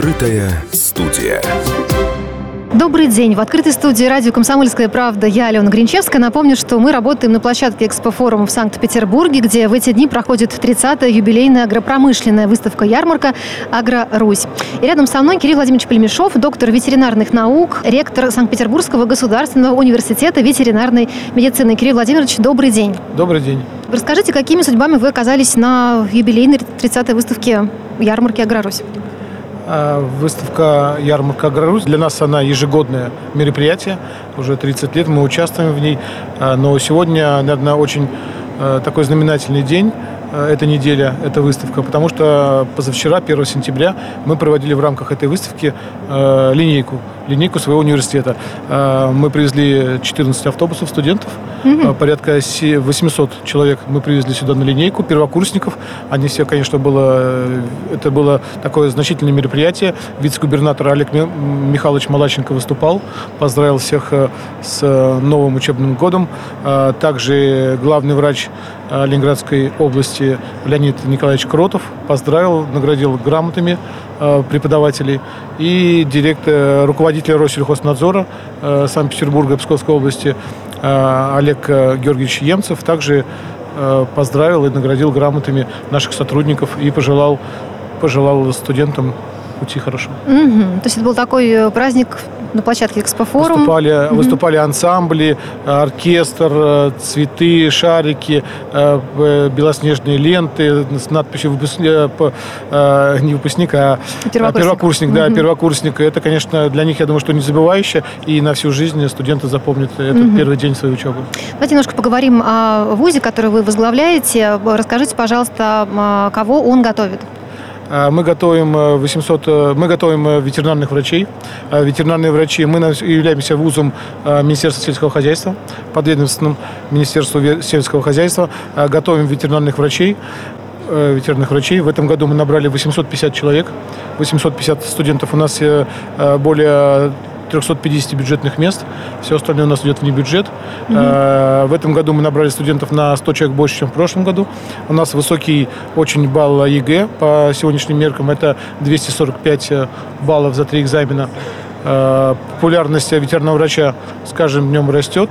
Открытая студия. Добрый день. В открытой студии радио «Комсомольская правда» я, Алена Гринчевская. Напомню, что мы работаем на площадке экспофорума в Санкт-Петербурге, где в эти дни проходит 30-я юбилейная агропромышленная выставка-ярмарка «Агро-Русь». И рядом со мной Кирилл Владимирович Пельмешов, доктор ветеринарных наук, ректор Санкт-Петербургского государственного университета ветеринарной медицины. Кирилл Владимирович, добрый день. Добрый день. Расскажите, какими судьбами вы оказались на юбилейной 30-й выставке ярмарки «Агро-Русь»? А, выставка «Ярмарка Агрорусь». Для нас она ежегодное мероприятие. Уже 30 лет мы участвуем в ней. А, но сегодня, наверное, очень а, такой знаменательный день. Эта неделя, эта выставка, потому что позавчера, 1 сентября, мы проводили в рамках этой выставки линейку линейку своего университета. А, мы привезли 14 автобусов студентов, угу. порядка 800 человек мы привезли сюда на линейку, первокурсников. Они все, конечно, было, это было такое значительное мероприятие. Вице-губернатор Олег Михайлович Малаченко выступал, поздравил всех э, с новым учебным годом. Также главный врач Ленинградской области Леонид Николаевич Кротов поздравил, наградил грамотами преподавателей и директор, руководитель руководителя Россельхознадзора э, Санкт-Петербурга и Псковской области э, Олег э, Георгиевич Емцев также поздравил и наградил грамотами наших сотрудников и пожелал, пожелал студентам пути хорошо. Угу. То есть это был такой праздник на площадке Экспофорум. Выступали, угу. выступали ансамбли, оркестр, э, цветы, шарики, э, белоснежные ленты с надписью выпускник, э, не выпускник, а первокурсник. первокурсник угу. Да, первокурсник. Это, конечно, для них, я думаю, что незабывающе. И на всю жизнь студенты запомнят этот угу. первый день своей учебы. Давайте немножко поговорим о ВУЗе, который вы возглавляете. Расскажите, пожалуйста, кого он готовит? А, мы готовим 800, э, э, мы готовим э, ветеринарных врачей. А, ветеринарные врачи, мы являемся вузом Министерства сельского хозяйства, подведомственным Министерству сельского хозяйства. А, готовим ветеринарных врачей ветеринарных врачей. В этом году мы набрали 850 человек, 850 студентов. У нас более 350 бюджетных мест. Все остальное у нас идет вне бюджет. Угу. В этом году мы набрали студентов на 100 человек больше, чем в прошлом году. У нас высокий очень балл ЕГЭ по сегодняшним меркам. Это 245 баллов за три экзамена. Э, популярность ветеринарного врача с каждым днем растет.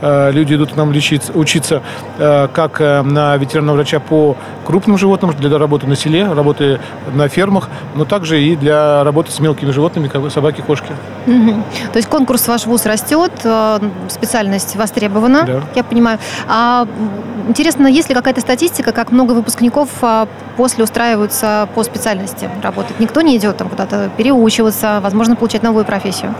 Э, люди идут к нам лечиться, учиться э, как на ветеринарного врача по крупным животным, для работы на селе, работы на фермах, но также и для работы с мелкими животными, как собаки, кошки. Угу. То есть конкурс ваш вуз растет, специальность востребована, да. я понимаю. А интересно, есть ли какая-то статистика, как много выпускников после устраиваются по специальности работать? Никто не идет там куда-то переучиваться, возможно, получать новую новую профессию?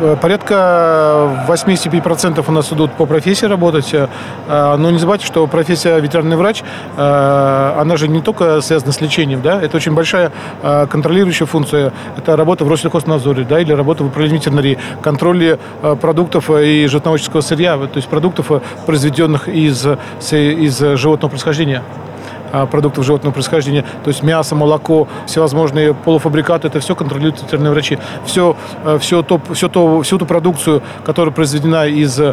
Э, порядка 85% у нас идут по профессии работать. Э, но не забывайте, что профессия ветеринарный врач, э, она же не только связана с лечением, да, это очень большая контролирующая функция. Это работа в Россельхознадзоре, да, или работа в управлении ветеринарии, контроль продуктов и животноводческого сырья, то есть продуктов, произведенных из, из животного происхождения. А, продуктов животного происхождения, то есть мясо, молоко, всевозможные полуфабрикаты, это все контролируют ветеринарные врачи. Все, э, все то, все то, всю ту продукцию, которая произведена из э,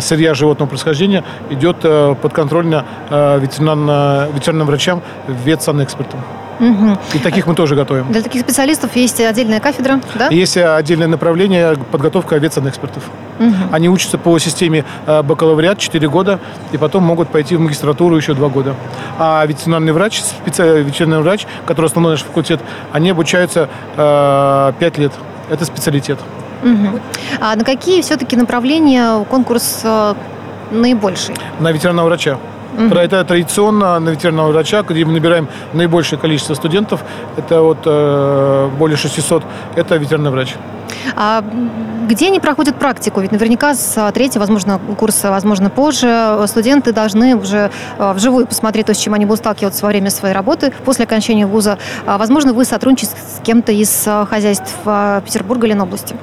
сырья животного происхождения, идет э, под контроль ветеринарным, врачам, ветсанэкспертам. Угу. И таких мы тоже готовим. Для таких специалистов есть отдельная кафедра, да? Есть отдельное направление подготовка ветсанэкспертов. Угу. Они учатся по системе бакалавриат 4 года, и потом могут пойти в магистратуру еще 2 года. А ветеринарный врач, специальный ветеринарный врач, который основной наш факультет, они обучаются э, 5 лет. Это специалитет. Угу. А на какие все-таки направления конкурс э, наибольший? На ветеринарного врача. Угу. Это традиционно на ветеринарного врача, где мы набираем наибольшее количество студентов. Это вот э, более 600. Это ветеринарный врач. А где они проходят практику? Ведь наверняка с третьего, возможно, курса, возможно, позже, студенты должны уже э, вживую посмотреть то, с чем они будут сталкиваться во время своей работы после окончания вуза. А, возможно, вы сотрудничаете с кем-то из э, хозяйств э, Петербурга или области?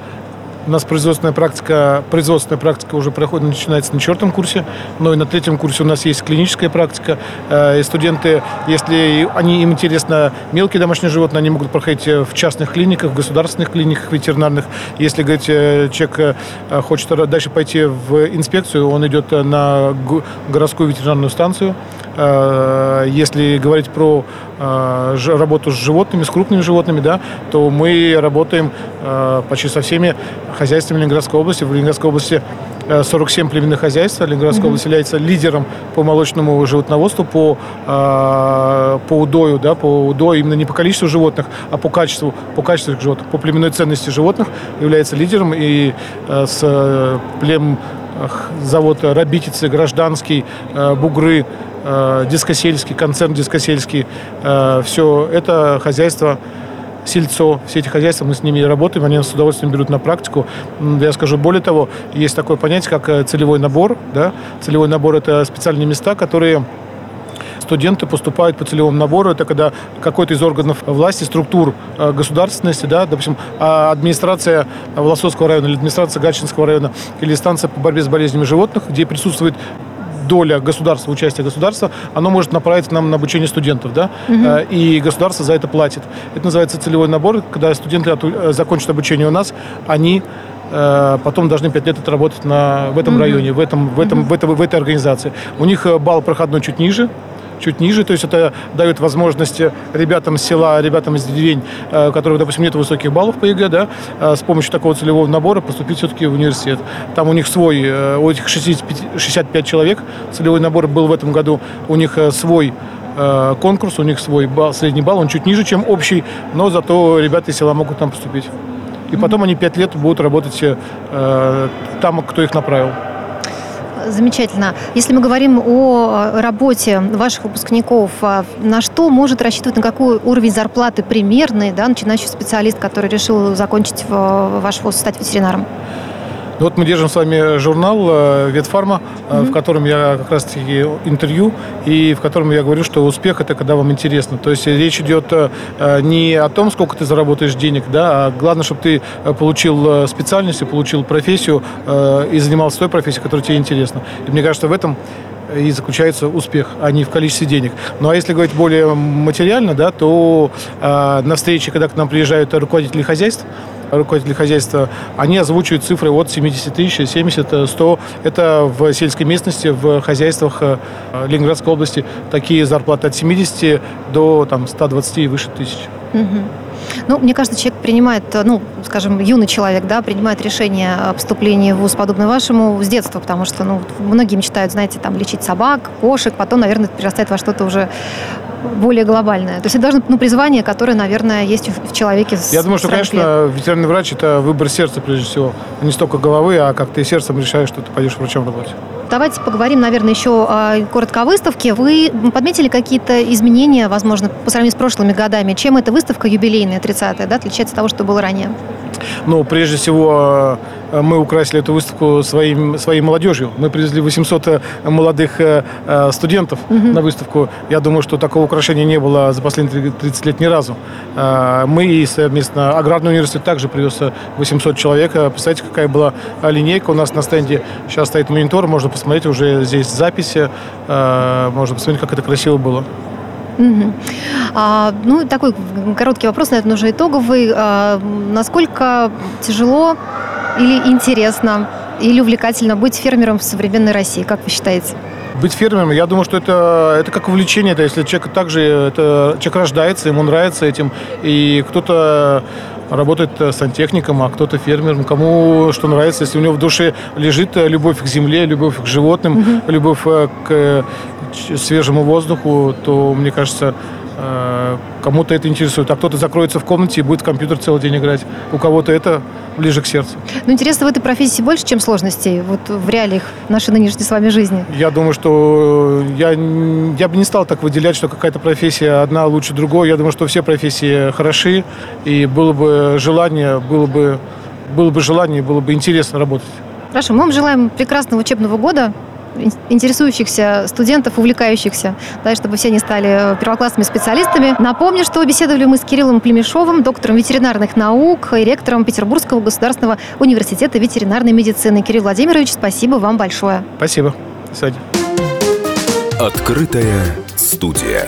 У нас производственная практика, производственная практика уже проходит, начинается на четвертом курсе, но и на третьем курсе у нас есть клиническая практика. Э, и студенты, если они, им интересно мелкие домашние животные, они могут проходить в частных клиниках, в государственных клиниках ветеринарных. Если, говорить, э, человек э, хочет дальше пойти в инспекцию, он идет на городскую ветеринарную станцию. Если говорить про работу с животными, с крупными животными, да, то мы работаем почти со всеми хозяйствами Ленинградской области. В Ленинградской области 47 э, племенных хозяйств. Ленинградская mm-hmm. область является лидером по молочному животноводству, по, э, по удою, да, по удою именно не по количеству животных, а по качеству, по качеству животных, по племенной ценности животных является лидером. И э, с плем завод Рабитицы, Гражданский, Бугры, Дискосельский, концерн Дискосельский, все это хозяйство сельцо, все эти хозяйства, мы с ними работаем, они нас с удовольствием берут на практику. Я скажу, более того, есть такое понятие, как э, целевой набор. Да? Целевой набор – это специальные места, которые студенты поступают по целевому набору. Это когда какой-то из органов власти, структур э, государственности, да, допустим, а администрация Волосовского района или администрация Гатчинского района или станция по борьбе с болезнями животных, где присутствует доля государства, участие государства, оно может направить нам на обучение студентов, да, угу. и государство за это платит. Это называется целевой набор, когда студенты э, закончат обучение у нас, они э, потом должны пять лет отработать на, в этом mm районе, в, этом, в, этом, mm в, этом, в этой организации. У них балл проходной чуть ниже, чуть ниже. То есть это дает возможность ребятам с села, ребятам из деревень, э, у которых, допустим, нет высоких баллов по ЕГЭ, да, э, с помощью такого целевого набора поступить все-таки в университет. Там у них свой, э, у этих 65, 65 человек, целевой набор был в этом году, у них свой конкурс, у них свой балл, средний балл, он чуть ниже, чем общий, но зато ребята из села могут там поступить. И потом они пять лет будут работать э, там, кто их направил. Замечательно. Если мы говорим о работе ваших выпускников, а на что может рассчитывать, на какой уровень зарплаты примерный, да, начинающий специалист, который решил закончить ваш вуз, стать ветеринаром? Ну, вот мы держим с вами журнал э, «Ветфарма», mm-hmm. в котором я как раз-таки интервью, и в котором я говорю, что успех – это когда вам интересно. То есть речь идет э, не о том, сколько ты заработаешь денег, да, а главное, чтобы ты получил специальность, получил профессию и занимался той профессией, которая тебе интересна. И мне кажется, в этом и заключается успех, а не в количестве денег. Ну а если говорить более материально, да, то э, на встрече, когда к нам приезжают руководители хозяйств, руководители хозяйства, они озвучивают цифры от 70 тысяч, 70, 100. Это в сельской местности, в хозяйствах э, Ленинградской области такие зарплаты от 70 до там, 120 и выше тысяч. Угу. Ну, мне кажется, человек принимает, ну, скажем, юный человек, да, принимает решение о поступлении в ВУЗ подобное вашему с детства, потому что, ну, многие мечтают, знаете, там, лечить собак, кошек, потом, наверное, это перерастает во что-то уже более глобальное. То есть это должно быть ну, призвание, которое, наверное, есть в человеке. С Я думаю, что, конечно, лет. ветеринарный врач – это выбор сердца, прежде всего. Не столько головы, а как ты сердцем решаешь, что ты пойдешь врачом работать. Давайте поговорим, наверное, еще коротко о выставке. Вы подметили какие-то изменения, возможно, по сравнению с прошлыми годами? Чем эта выставка юбилейная, 30-я, да, отличается от того, что было ранее? Ну, прежде всего, мы украсили эту выставку своим, своей молодежью. Мы привезли 800 э, молодых э, студентов угу. на выставку. Я думаю, что такого украшения не было за последние 30 лет ни разу. Мы и совместно Аграрный университет также привез 800 человек. Представляете, какая была линейка у нас на стенде. Сейчас стоит монитор, можно посмотреть уже здесь записи. Можно посмотреть, как это красиво было. Угу. А, ну, такой короткий вопрос, наверное, уже итоговый. А, насколько тяжело или интересно, или увлекательно быть фермером в современной России, как вы считаете? Быть фермером, я думаю, что это, это как увлечение. Это если человек также, это, человек рождается, ему нравится этим, и кто-то работает сантехником, а кто-то фермером, кому что нравится. Если у него в душе лежит любовь к земле, любовь к животным, угу. любовь к свежему воздуху, то, мне кажется, э, кому-то это интересует, а кто-то закроется в комнате и будет в компьютер целый день играть. У кого-то это ближе к сердцу. Ну, интересно, в этой профессии больше, чем сложностей вот в реалиях нашей нынешней с вами жизни? Я думаю, что я, я бы не стал так выделять, что какая-то профессия одна лучше другой. Я думаю, что все профессии хороши, и было бы желание, было бы, было бы желание, было бы интересно работать. Хорошо, мы вам желаем прекрасного учебного года, интересующихся студентов, увлекающихся, да, чтобы все они стали первоклассными специалистами. Напомню, что беседовали мы с Кириллом Племешовым, доктором ветеринарных наук и ректором Петербургского государственного университета ветеринарной медицины. Кирилл Владимирович, спасибо вам большое. Спасибо. До свидания. Открытая студия.